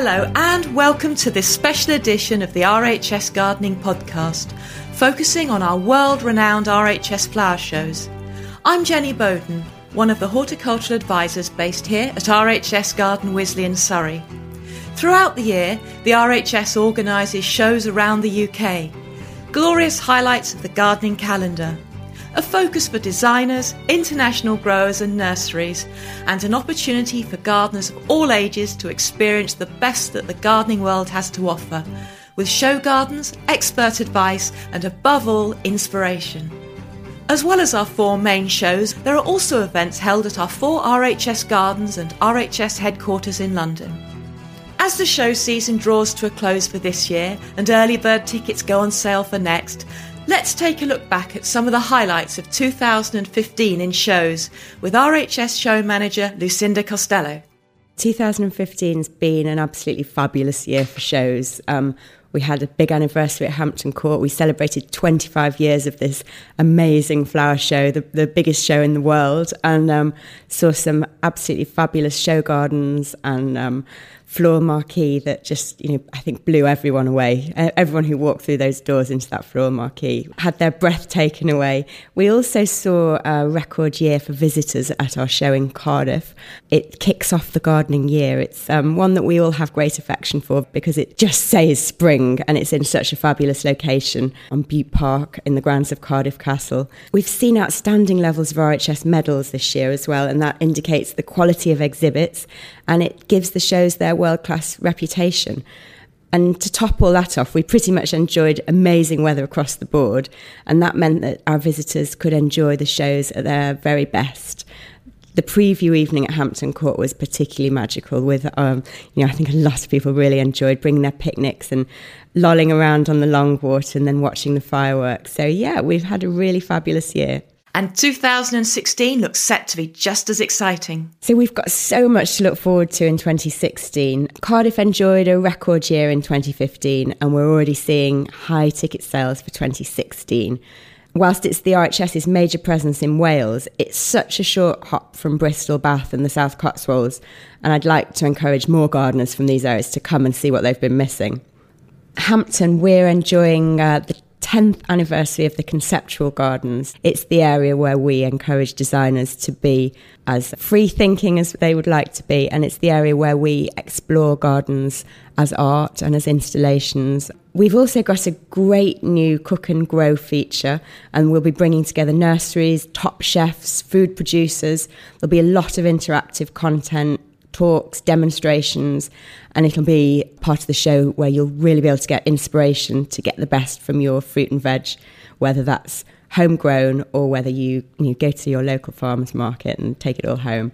Hello, and welcome to this special edition of the RHS Gardening Podcast, focusing on our world renowned RHS flower shows. I'm Jenny Bowden, one of the horticultural advisors based here at RHS Garden Wisley in Surrey. Throughout the year, the RHS organises shows around the UK, glorious highlights of the gardening calendar, a focus for designers, international growers, and nurseries, and an opportunity for gardeners of all ages to experience the best that the gardening world has to offer, with show gardens, expert advice, and above all, inspiration. As well as our four main shows, there are also events held at our four RHS gardens and RHS headquarters in London. As the show season draws to a close for this year and early bird tickets go on sale for next, let's take a look back at some of the highlights of 2015 in shows with RHS show manager Lucinda Costello. 2015 has been an absolutely fabulous year for shows. Um, we had a big anniversary at Hampton Court. We celebrated 25 years of this amazing flower show, the, the biggest show in the world, and um, saw some absolutely fabulous show gardens and um, floor marquee that just, you know, I think blew everyone away. Everyone who walked through those doors into that floor marquee had their breath taken away. We also saw a record year for visitors at our show in Cardiff. It kicks off the gardening year. It's um, one that we all have great affection for because it just says spring and it's in such a fabulous location on Bute Park in the grounds of Cardiff Castle. We've seen outstanding levels of RHS medals this year as well, and that indicates the quality of exhibits and it gives the shows their world class reputation. And to top all that off, we pretty much enjoyed amazing weather across the board, and that meant that our visitors could enjoy the shows at their very best. The preview evening at Hampton Court was particularly magical. With, um, you know, I think a lot of people really enjoyed bringing their picnics and lolling around on the long water and then watching the fireworks. So yeah, we've had a really fabulous year. And 2016 looks set to be just as exciting. So we've got so much to look forward to in 2016. Cardiff enjoyed a record year in 2015, and we're already seeing high ticket sales for 2016. Whilst it's the RHS's major presence in Wales, it's such a short hop from Bristol, Bath, and the South Cotswolds, and I'd like to encourage more gardeners from these areas to come and see what they've been missing. Hampton, we're enjoying uh, the 10th anniversary of the conceptual gardens. It's the area where we encourage designers to be as free thinking as they would like to be, and it's the area where we explore gardens as art and as installations. We've also got a great new cook and grow feature, and we'll be bringing together nurseries, top chefs, food producers. There'll be a lot of interactive content talks, demonstrations, and it'll be part of the show where you'll really be able to get inspiration to get the best from your fruit and veg, whether that's homegrown or whether you, you go to your local farmers market and take it all home.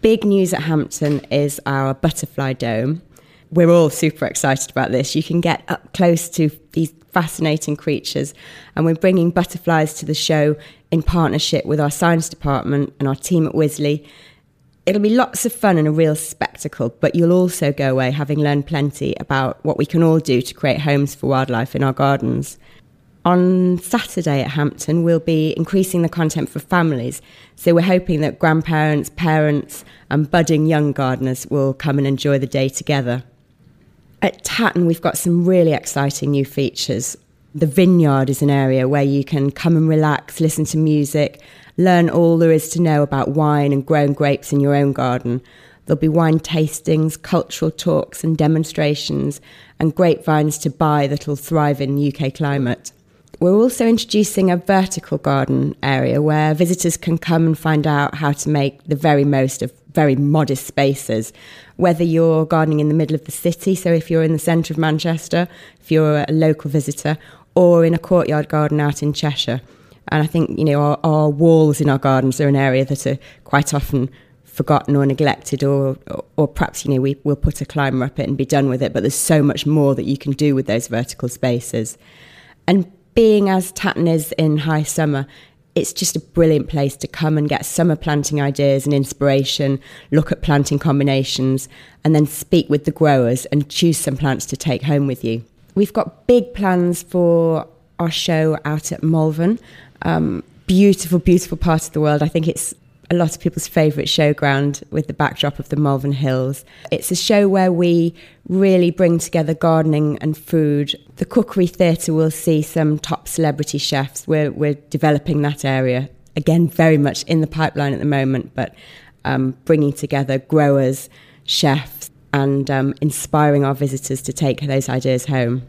Big news at Hampton is our butterfly dome. We're all super excited about this. You can get up close to these fascinating creatures, and we're bringing butterflies to the show in partnership with our science department and our team at Wisley It'll be lots of fun and a real spectacle, but you'll also go away having learned plenty about what we can all do to create homes for wildlife in our gardens. On Saturday at Hampton, we'll be increasing the content for families. So we're hoping that grandparents, parents, and budding young gardeners will come and enjoy the day together. At Tatton, we've got some really exciting new features. The vineyard is an area where you can come and relax, listen to music, learn all there is to know about wine and grown grapes in your own garden. There'll be wine tastings, cultural talks, and demonstrations, and grapevines to buy that'll thrive in UK climate. We're also introducing a vertical garden area where visitors can come and find out how to make the very most of very modest spaces. Whether you're gardening in the middle of the city, so if you're in the centre of Manchester, if you're a local visitor, or in a courtyard garden out in Cheshire. And I think, you know, our, our walls in our gardens are an area that are quite often forgotten or neglected or, or, or perhaps you know we, we'll put a climber up it and be done with it but there's so much more that you can do with those vertical spaces and being as Tatton is in high summer it's just a brilliant place to come and get summer planting ideas and inspiration, look at planting combinations, and then speak with the growers and choose some plants to take home with you. We've got big plans for our show out at Malvern. Um, beautiful, beautiful part of the world. I think it's a lot of people's favourite showground with the backdrop of the Malvern Hills. It's a show where we really bring together gardening and food. The Cookery Theatre will see some top celebrity chefs. We're, we're developing that area. Again, very much in the pipeline at the moment, but um, bringing together growers, chefs, and um, inspiring our visitors to take those ideas home.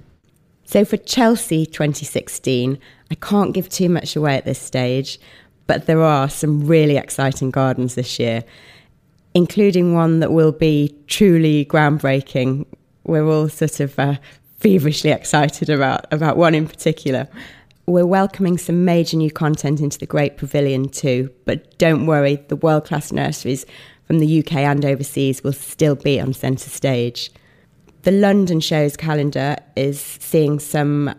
So for Chelsea 2016, I can't give too much away at this stage, but there are some really exciting gardens this year, including one that will be truly groundbreaking. We're all sort of uh, feverishly excited about, about one in particular. We're welcoming some major new content into the Great Pavilion too, but don't worry, the world class nurseries from the UK and overseas will still be on centre stage. The London show's calendar is seeing some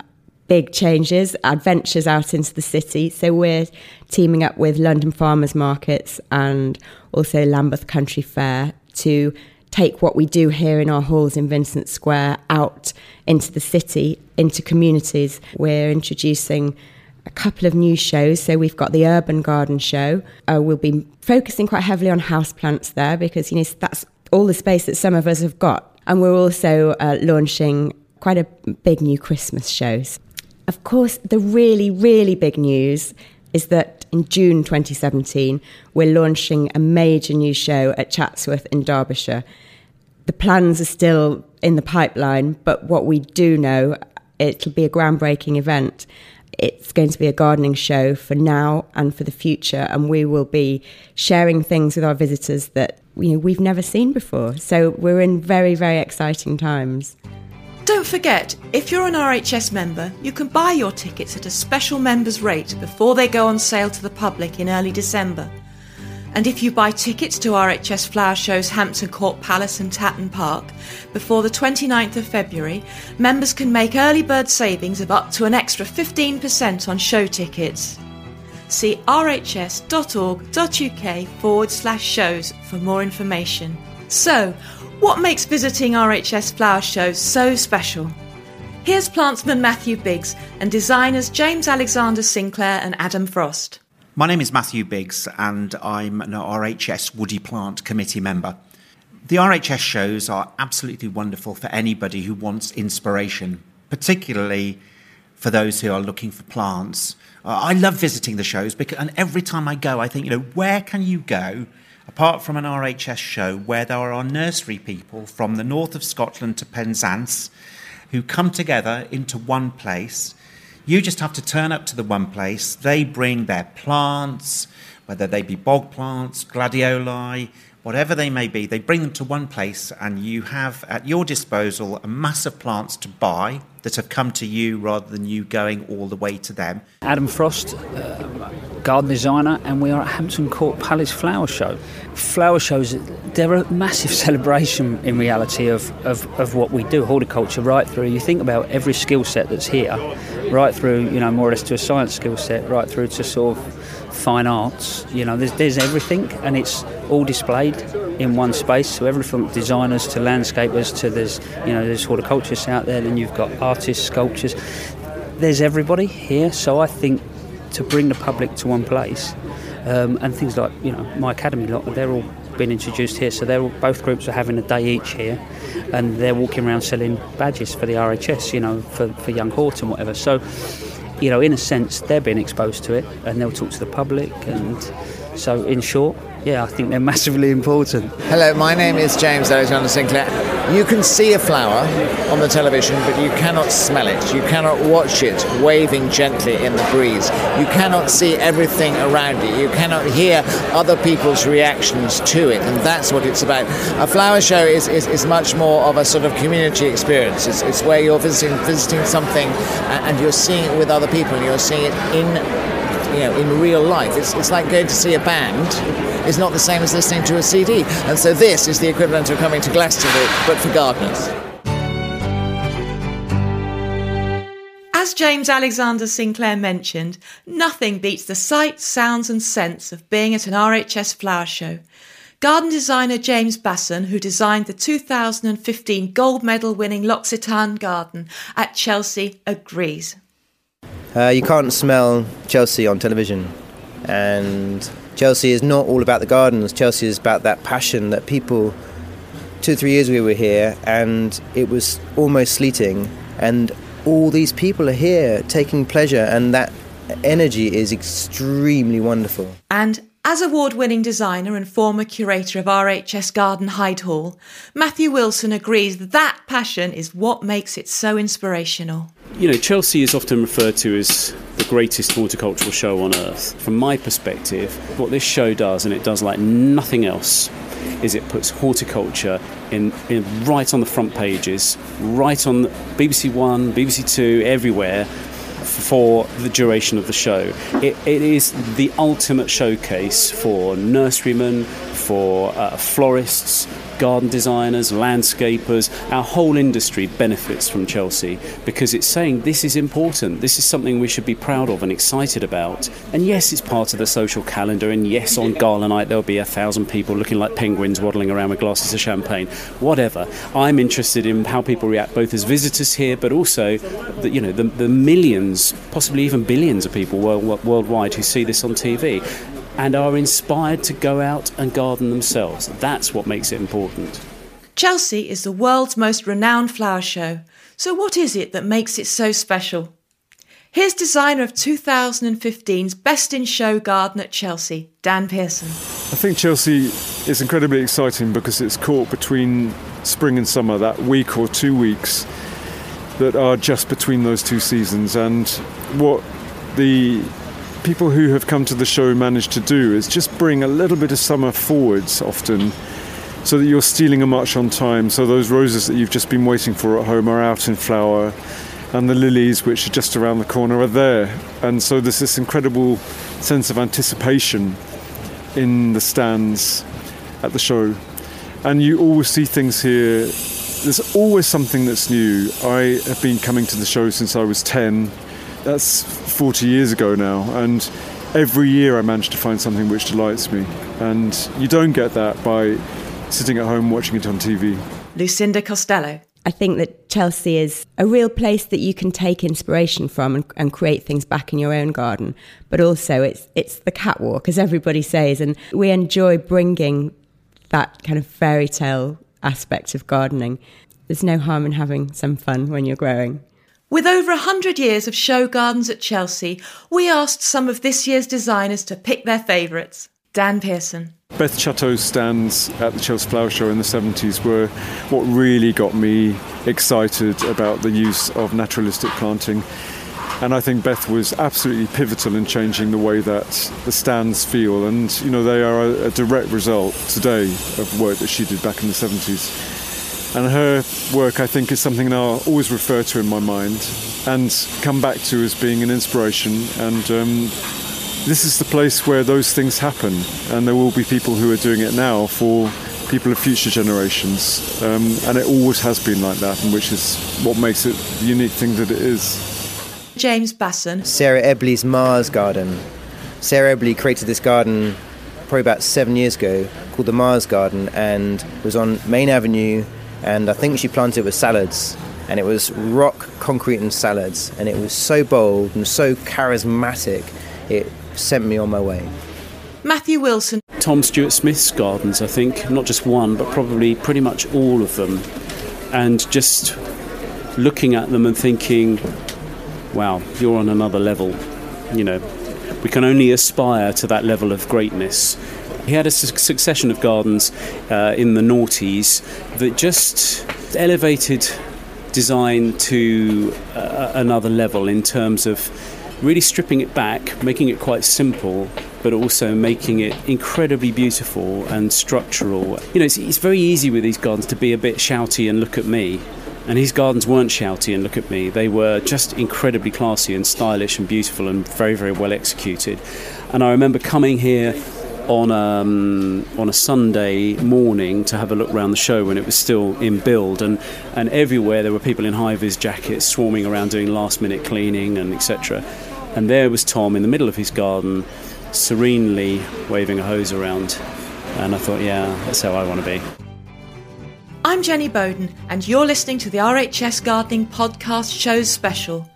big changes, adventures out into the city. So we're teaming up with London Farmers Markets and also Lambeth Country Fair to take what we do here in our halls in Vincent Square out into the city, into communities. We're introducing a couple of new shows. So we've got the Urban Garden Show. Uh, we'll be focusing quite heavily on houseplants there because you know that's all the space that some of us have got. And we're also uh, launching quite a big new Christmas shows. Of course, the really, really big news is that in June 2017, we're launching a major new show at Chatsworth in Derbyshire. The plans are still in the pipeline, but what we do know, it'll be a groundbreaking event. It's going to be a gardening show for now and for the future, and we will be sharing things with our visitors that you know we've never seen before. So we're in very, very exciting times. Don't forget, if you're an RHS member, you can buy your tickets at a special members rate before they go on sale to the public in early December. And if you buy tickets to RHS Flower Shows Hampton Court Palace and Tatton Park before the 29th of February, members can make early bird savings of up to an extra 15% on show tickets. See rhs.org.uk forward slash shows for more information. So, what makes visiting RHS Flower Shows so special? Here's plantsman Matthew Biggs and designers James Alexander Sinclair and Adam Frost. My name is Matthew Biggs and I'm an RHS Woody Plant Committee member. The RHS shows are absolutely wonderful for anybody who wants inspiration, particularly for those who are looking for plants. Uh, I love visiting the shows because, and every time I go, I think, you know, where can you go apart from an RHS show where there are nursery people from the north of Scotland to Penzance who come together into one place. You just have to turn up to the one place. They bring their plants, whether they be bog plants, gladioli, whatever they may be, they bring them to one place, and you have at your disposal a mass of plants to buy that have come to you rather than you going all the way to them. Adam Frost, uh, garden designer, and we are at Hampton Court Palace Flower Show. Flower shows, they're a massive celebration in reality of, of, of what we do, horticulture, right through. You think about every skill set that's here, right through, you know, more or less to a science skill set, right through to sort of fine arts. You know, there's, there's everything, and it's all displayed in one space. So everything from designers to landscapers to there's, you know, there's horticulturists out there, then you've got artists, sculptures. There's everybody here. So I think to bring the public to one place um, and things like you know my academy lot they're all been introduced here. So they're both groups are having a day each here, and they're walking around selling badges for the RHS, you know, for, for young Hort and whatever. So, you know, in a sense, they're being exposed to it, and they'll talk to the public. And so, in short, yeah, I think they're massively important. Hello, my name is James Alexander Sinclair. You can see a flower on the television, but you cannot smell it. You cannot watch it waving gently in the breeze. You cannot see everything around you. You cannot hear other people's reactions to it, and that's what it's about. A flower show is, is, is much more of a sort of community experience. It's, it's where you're visiting, visiting something and you're seeing it with other people, and you're seeing it in you know, in real life. It's, it's like going to see a band is not the same as listening to a CD. And so this is the equivalent of coming to Glastonbury, but for gardeners. As James Alexander Sinclair mentioned, nothing beats the sights, sounds, and scents of being at an RHS flower show. Garden designer James Basson, who designed the 2015 gold medal winning L'Occitane garden at Chelsea, agrees. Uh, you can't smell Chelsea on television, and Chelsea is not all about the gardens. Chelsea is about that passion that people. Two, three years we were here, and it was almost sleeting, and all these people are here taking pleasure, and that energy is extremely wonderful. And as award winning designer and former curator of RHS Garden Hyde Hall, Matthew Wilson agrees that, passion is what makes it so inspirational. You know, Chelsea is often referred to as the greatest horticultural show on earth. From my perspective, what this show does, and it does like nothing else, is it puts horticulture in, in right on the front pages, right on BBC One, BBC Two, everywhere for the duration of the show. It, it is the ultimate showcase for nurserymen, for uh, florists, garden designers, landscapers. Our whole industry benefits from Chelsea because it's saying this is important. This is something we should be proud of and excited about. And yes, it's part of the social calendar. And yes, on gala night there'll be a thousand people looking like penguins waddling around with glasses of champagne. Whatever. I'm interested in how people react, both as visitors here, but also, the, you know, the, the millions, possibly even billions of people world, worldwide who see this on TV and are inspired to go out and garden themselves. That's what makes it important. Chelsea is the world's most renowned flower show. So, what is it that makes it so special? Here's designer of 2015's Best in Show Garden at Chelsea, Dan Pearson. I think Chelsea is incredibly exciting because it's caught between spring and summer, that week or two weeks that are just between those two seasons. And what the people who have come to the show manage to do is just bring a little bit of summer forwards often so that you're stealing a march on time. So those roses that you've just been waiting for at home are out in flower, and the lilies, which are just around the corner, are there. And so there's this incredible sense of anticipation in the stands at the show. And you always see things here. There's always something that's new. I have been coming to the show since I was 10 that's 40 years ago now, and every year I manage to find something which delights me. And you don't get that by sitting at home watching it on TV. Lucinda Costello. I think that Chelsea is a real place that you can take inspiration from and, and, create things back in your own garden. But also, it's it's the catwalk, as everybody says, and we enjoy bringing that kind of fairy tale aspect of gardening. There's no harm in having some fun when you're growing. With over 100 years of show gardens at Chelsea, we asked some of this year's designers to pick their favourites. Dan Pearson. Beth Chatto's stands at the Chelsea Flower Show in the 70s were what really got me excited about the use of naturalistic planting. And I think Beth was absolutely pivotal in changing the way that the stands feel. And, you know, they are a direct result today of work that she did back in the 70s. And her work, I think, is something I'll always refer to in my mind and come back to as being an inspiration. And um, this is the place where those things happen. And there will be people who are doing it now for people of future generations. Um, and it always has been like that, and which is what makes it the unique thing that it is. James Basson. Sarah Eberle's Mars Garden. Sarah Ebley created this garden probably about seven years ago called the Mars Garden and was on Main Avenue and I think she planted with salads, and it was rock, concrete, and salads, and it was so bold and so charismatic, it sent me on my way. Matthew Wilson. Tom Stuart-Smith's gardens, I think, not just one, but probably pretty much all of them. And just looking at them and thinking, wow, you're on another level. You know, we can only aspire to that level of greatness. He had a su- succession of gardens uh, in the noughties that just elevated design to uh, another level in terms of really stripping it back, making it quite simple, but also making it incredibly beautiful and structural. You know, it's, it's very easy with these gardens to be a bit shouty and look at me. And his gardens weren't shouty and look at me. They were just incredibly classy and stylish and beautiful and very, very well executed. And I remember coming here on um, on a Sunday morning to have a look around the show when it was still in build, and and everywhere there were people in high vis jackets swarming around doing last minute cleaning and etc. And there was Tom in the middle of his garden, serenely waving a hose around, and I thought, yeah, that's how I want to be. I'm Jenny Bowden, and you're listening to the RHS Gardening Podcast Shows Special.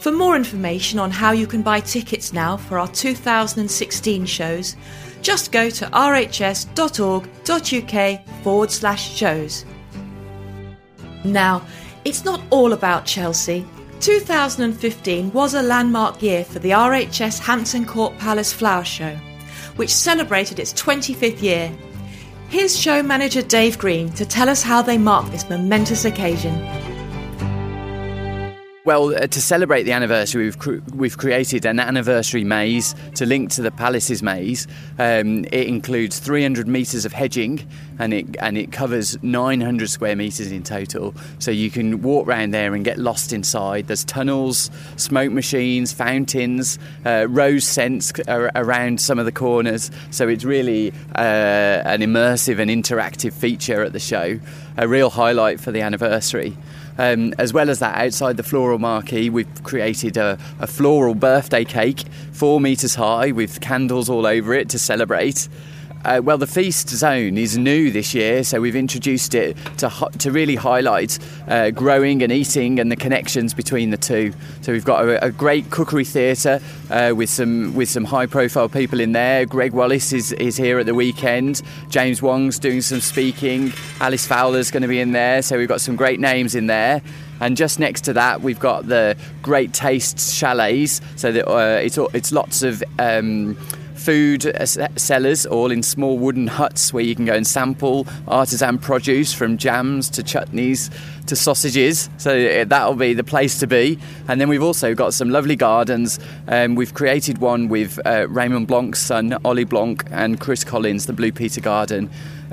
For more information on how you can buy tickets now for our 2016 shows, just go to rhs.org.uk forward slash shows. Now, it's not all about Chelsea. 2015 was a landmark year for the RHS Hampton Court Palace Flower Show, which celebrated its 25th year. Here's show manager Dave Green to tell us how they marked this momentous occasion. Well, uh, to celebrate the anniversary, we've, we've created an anniversary maze to link to the Palace's maze. Um, it includes 300 metres of hedging and it, and it covers 900 square metres in total. So you can walk around there and get lost inside. There's tunnels, smoke machines, fountains, uh, rose scents ar- around some of the corners. So it's really uh, an immersive and interactive feature at the show, a real highlight for the anniversary. Um, as well as that, outside the floral marquee, we've created a, a floral birthday cake, four metres high, with candles all over it to celebrate. Uh, well, the feast zone is new this year, so we've introduced it to to really highlight uh, growing and eating and the connections between the two. So we've got a, a great cookery theatre uh, with some with some high profile people in there. Gregg Wallace is, is here at the weekend. James Wong's doing some speaking. Alys Fowler's going to be in there. So we've got some great names in there. And just next to that, we've got the Great Tastes Chalets. So that, uh, it's it's lots of. Um, food uh, sellers, all in small wooden huts where you can go and sample artisan produce from jams to chutneys to sausages. So uh, that'll be the place to be. And then we've also got some lovely gardens. Um, we've created one with uh, Raymond Blanc's son, Ollie Blanc, and Chris Collins, the Blue Peter Garden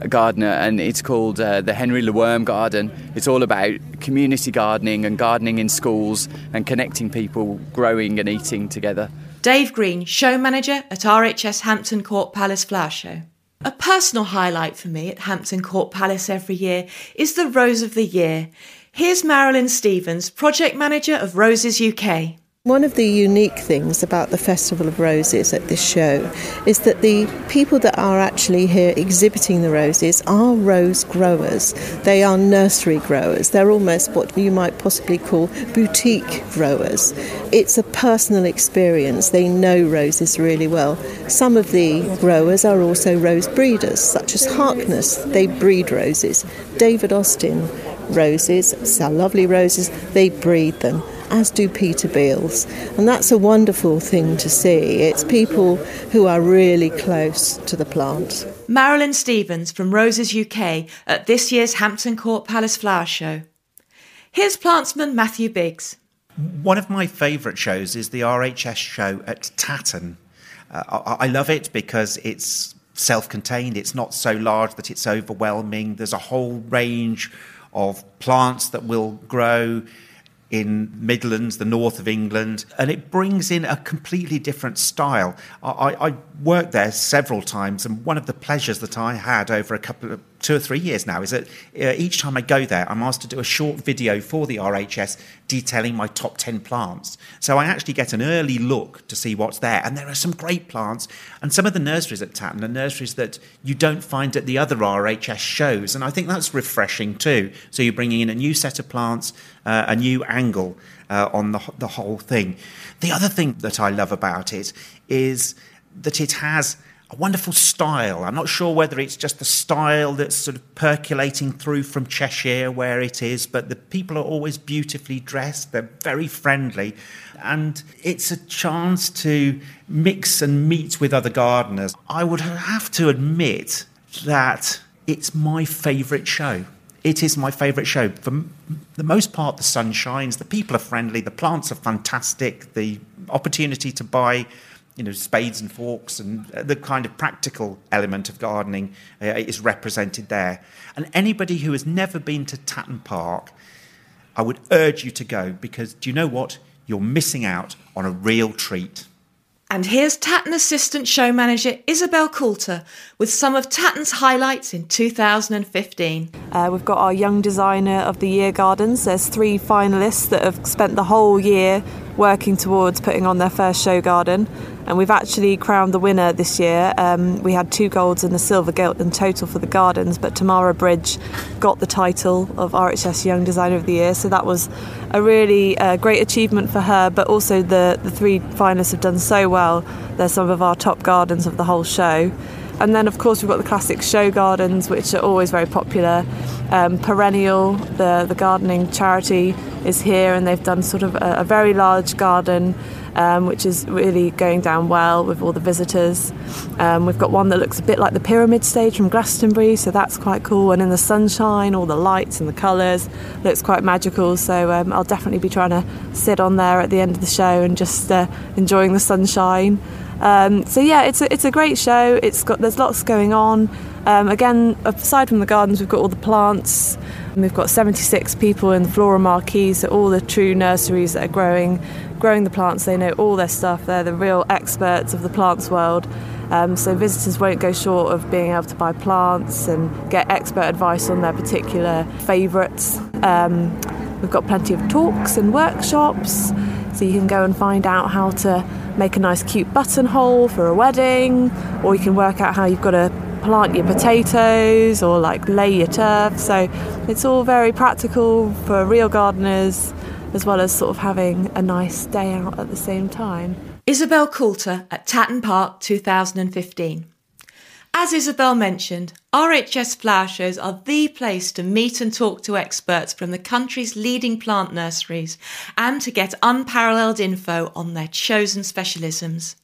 gardener, and it's called uh, the Henry Leworm Garden. It's all about community gardening and gardening in schools and connecting people growing and eating together. Dave Green, show manager at RHS Hampton Court Palace Flower Show. A personal highlight for me at Hampton Court Palace every year is the Rose of the Year. Here's Marilyn Stevens, project manager of Roses UK. One of the unique things about the Festival of Roses at this show is that the people that are actually here exhibiting the roses are rose growers. They are nursery growers. They're almost what you might possibly call boutique growers. It's a personal experience. They know roses really well. Some of the growers are also rose breeders, such as Harkness. They breed roses. David Austin roses, sell lovely roses, they breed them as do Peter Beales. And that's a wonderful thing to see. It's people who are really close to the plant. Marilyn Stevens from Roses UK at this year's Hampton Court Palace Flower Show. Here's plantsman Matthew Biggs. One of my favourite shows is the RHS show at Tatton. Uh, I, I love it because it's self contained, it's not so large that it's overwhelming. There's a whole range of plants that will grow in Midlands, the north of England, and it brings in a completely different style. I, I, worked there several times, and one of the pleasures that I had over a couple of two or three years now is that uh, each time I go there, I'm asked to do a short video for the RHS detailing my top 10 plants. So I actually get an early look to see what's there. And there are some great plants. And some of the nurseries at Tatton are nurseries that you don't find at the other RHS shows. And I think that's refreshing too. So you're bringing in a new set of plants, uh, a new angle uh, on the, the whole thing. The other thing that I love about it is that it has a wonderful style. I'm not sure whether it's just the style that's sort of percolating through from Cheshire where it is, but the people are always beautifully dressed. They're very friendly. And it's a chance to mix and meet with other gardeners. I would have to admit that it's my favourite show. It is my favourite show. For the most part, the sun shines, the people are friendly, the plants are fantastic, the opportunity to buy you know, spades and forks and the kind of practical element of gardening uh, is represented there. And anybody who has never been to Tatton Park, I would urge you to go because do you know what? You're missing out on a real treat. And here's Tatton Assistant Show Manager Isabel Coulter with some of Tatton's highlights in 2015. Uh, we've got our Young Designer of the Year Gardens. There's three finalists that have spent the whole year working towards putting on their first show garden. And we've actually crowned the winner this year. Um, we had two golds and a silver gilt in total for the gardens, but Tamara Bridge got the title of RHS Young Designer of the Year. So that was a really uh, great achievement for her, but also the, the three finalists have done so well. They're some of our top gardens of the whole show. And then, of course, we've got the classic show gardens, which are always very popular. Um, Perennial, the, the gardening charity, is here, and they've done sort of a, a very large garden, um, which is really going down well with all the visitors. Um, we've got one that looks a bit like the pyramid stage from Glastonbury, so that's quite cool. And in the sunshine, all the lights and the colours looks quite magical. So um, I'll definitely be trying to sit on there at the end of the show and just uh, enjoying the sunshine. Um, so yeah, it's a, it's a great show. It's got there's lots going on. Um, again, aside from the gardens, we've got all the plants. We've got 76 people in the Flora Marquee, so all the true nurseries that are growing, growing the plants. They know all their stuff. They're the real experts of the plants world. Um, so visitors won't go short of being able to buy plants and get expert advice on their particular favourites. Um, we've got plenty of talks and workshops, so you can go and find out how to make a nice cute buttonhole for a wedding, or you can work out how you've got to plant your potatoes or like lay your turf. So it's all very practical for real gardeners as well as sort of having a nice day out at the same time. Isabel Coulter at Tatton Park 2015. As Isabel mentioned, RHS flower shows are the place to meet and talk to experts from the country's leading plant nurseries and to get unparalleled info on their chosen specialisms.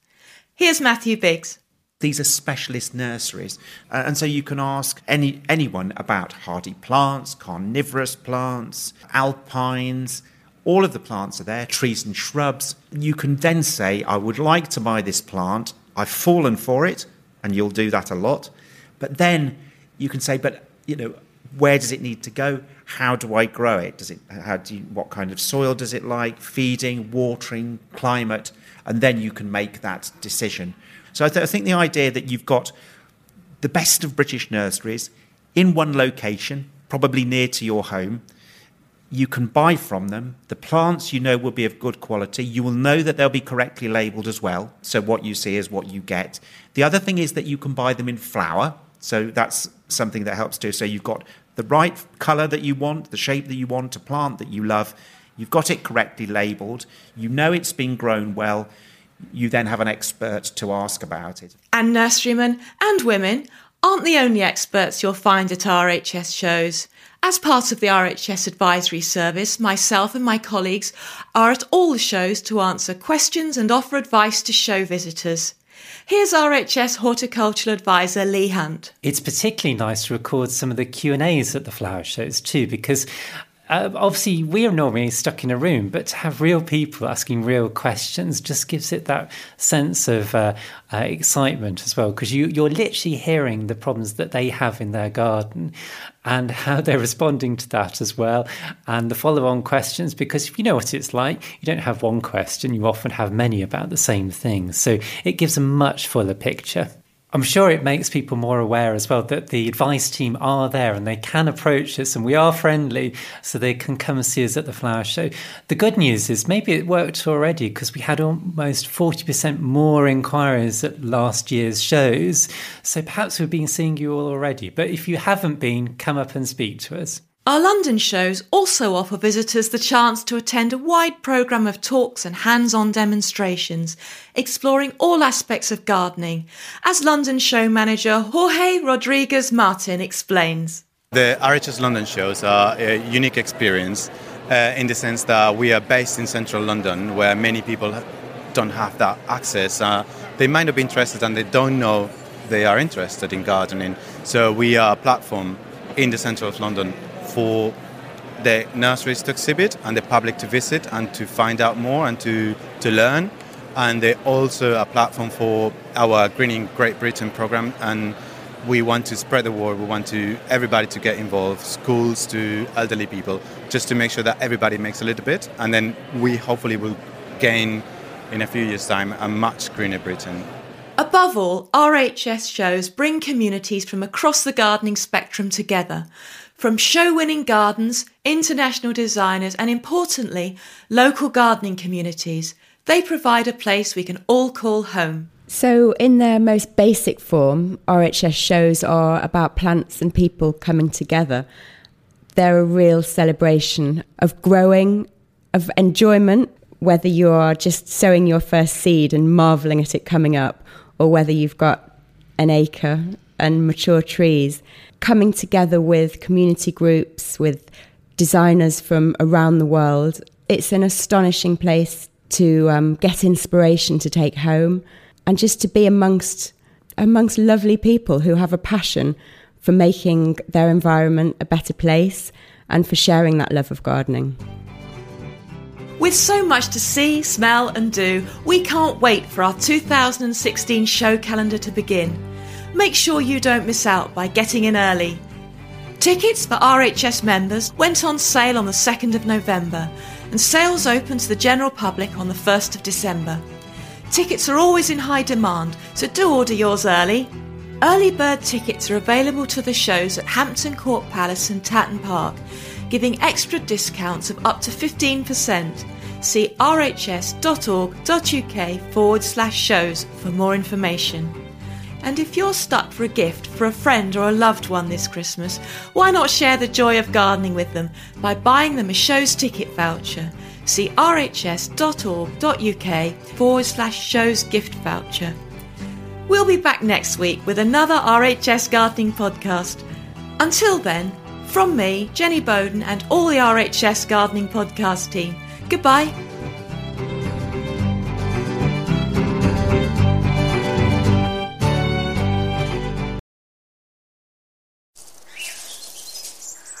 Here's Matthew Biggs. These are specialist nurseries, uh, and so you can ask any anyone about hardy plants, carnivorous plants, alpines. All of the plants are there, trees and shrubs. You can then say, I would like to buy this plant. I've fallen for it and you'll do that a lot. But then you can say, but you know, where does it need to go? How do I grow it? Does it? How do you, what kind of soil does it like? Feeding, watering, climate, and then you can make that decision. So I, th- I think the idea that you've got the best of British nurseries in one location, probably near to your home, you can buy from them. The plants you know will be of good quality. You will know that they'll be correctly labelled as well. So what you see is what you get. The other thing is that you can buy them in flower. So that's something that helps too. So you've got the right colour that you want, the shape that you want, a plant that you love. You've got it correctly labelled. You know it's been grown well. You then have an expert to ask about it. And nurserymen and women aren't the only experts you'll find at RHS shows. As part of the RHS Advisory Service, myself and my colleagues are at all the shows to answer questions and offer advice to show visitors. Here's RHS Horticultural Advisor Leigh Hunt. It's particularly nice to record some of the Q&As at the flower shows too because uh, obviously we are normally stuck in a room, but to have real people asking real questions just gives it that sense of uh, uh, excitement as well, because you, you're literally hearing the problems that they have in their garden and how they're responding to that as well, and the follow on questions, because if you know what it's like, you don't have one question, you often have many about the same thing. So it gives a much fuller picture. I'm sure it makes people more aware as well that the advice team are there and they can approach us and we are friendly so they can come and see us at the flower show. The good news is maybe it worked already because we had almost 40% more inquiries at last year's shows. So perhaps we've been seeing you all already. But if you haven't been, come up and speak to us. Our London shows also offer visitors the chance to attend a wide programme of talks and hands on demonstrations, exploring all aspects of gardening, as London show manager Jorge Rodriguez Martin explains. The RHS London shows are a unique experience uh, in the sense that we are based in central London, where many people don't have that access. Uh, they might not be interested and they don't know they are interested in gardening. So we are a platform in the centre of London for the nurseries to exhibit and the public to visit and to find out more and to, to learn. And they're also a platform for our Greening Great Britain program. And we want to spread the word. We want to everybody to get involved, schools to elderly people, just to make sure that everybody makes a little bit. And then we hopefully will gain in a few years' time a much greener Britain. Above all, RHS shows bring communities from across the gardening spectrum together from show winning gardens, international designers, and importantly, local gardening communities. They provide a place we can all call home. So, in their most basic form, RHS shows are about plants and people coming together. They're a real celebration of growing, of enjoyment, whether you are just sowing your first seed and marveling at it coming up, or whether you've got an acre and mature trees coming together with community groups, with designers from around the world. It's an astonishing place to um, get inspiration to take home and just to be amongst amongst lovely people who have a passion for making their environment a better place and for sharing that love of gardening. With so much to see, smell, and do, we can't wait for our 2016 show calendar to begin make sure you don't miss out by getting in early. Tickets for RHS members went on sale on the 2nd of November, and sales open to the general public on the 1st of December. Tickets are always in high demand, so do order yours early. Early bird tickets are available to the shows at Hampton Court Palace and Tatton Park, giving extra discounts of up to 15%. See rhs.org.uk forward slash shows for more information. And if you're stuck for a gift for a friend or a loved one this Christmas, why not share the joy of gardening with them by buying them a show's ticket voucher? See rhs.org.uk forward slash shows gift voucher. We'll be back next week with another RHS gardening podcast. Until then, from me, Jenny Bowden, and all the RHS gardening podcast team, goodbye.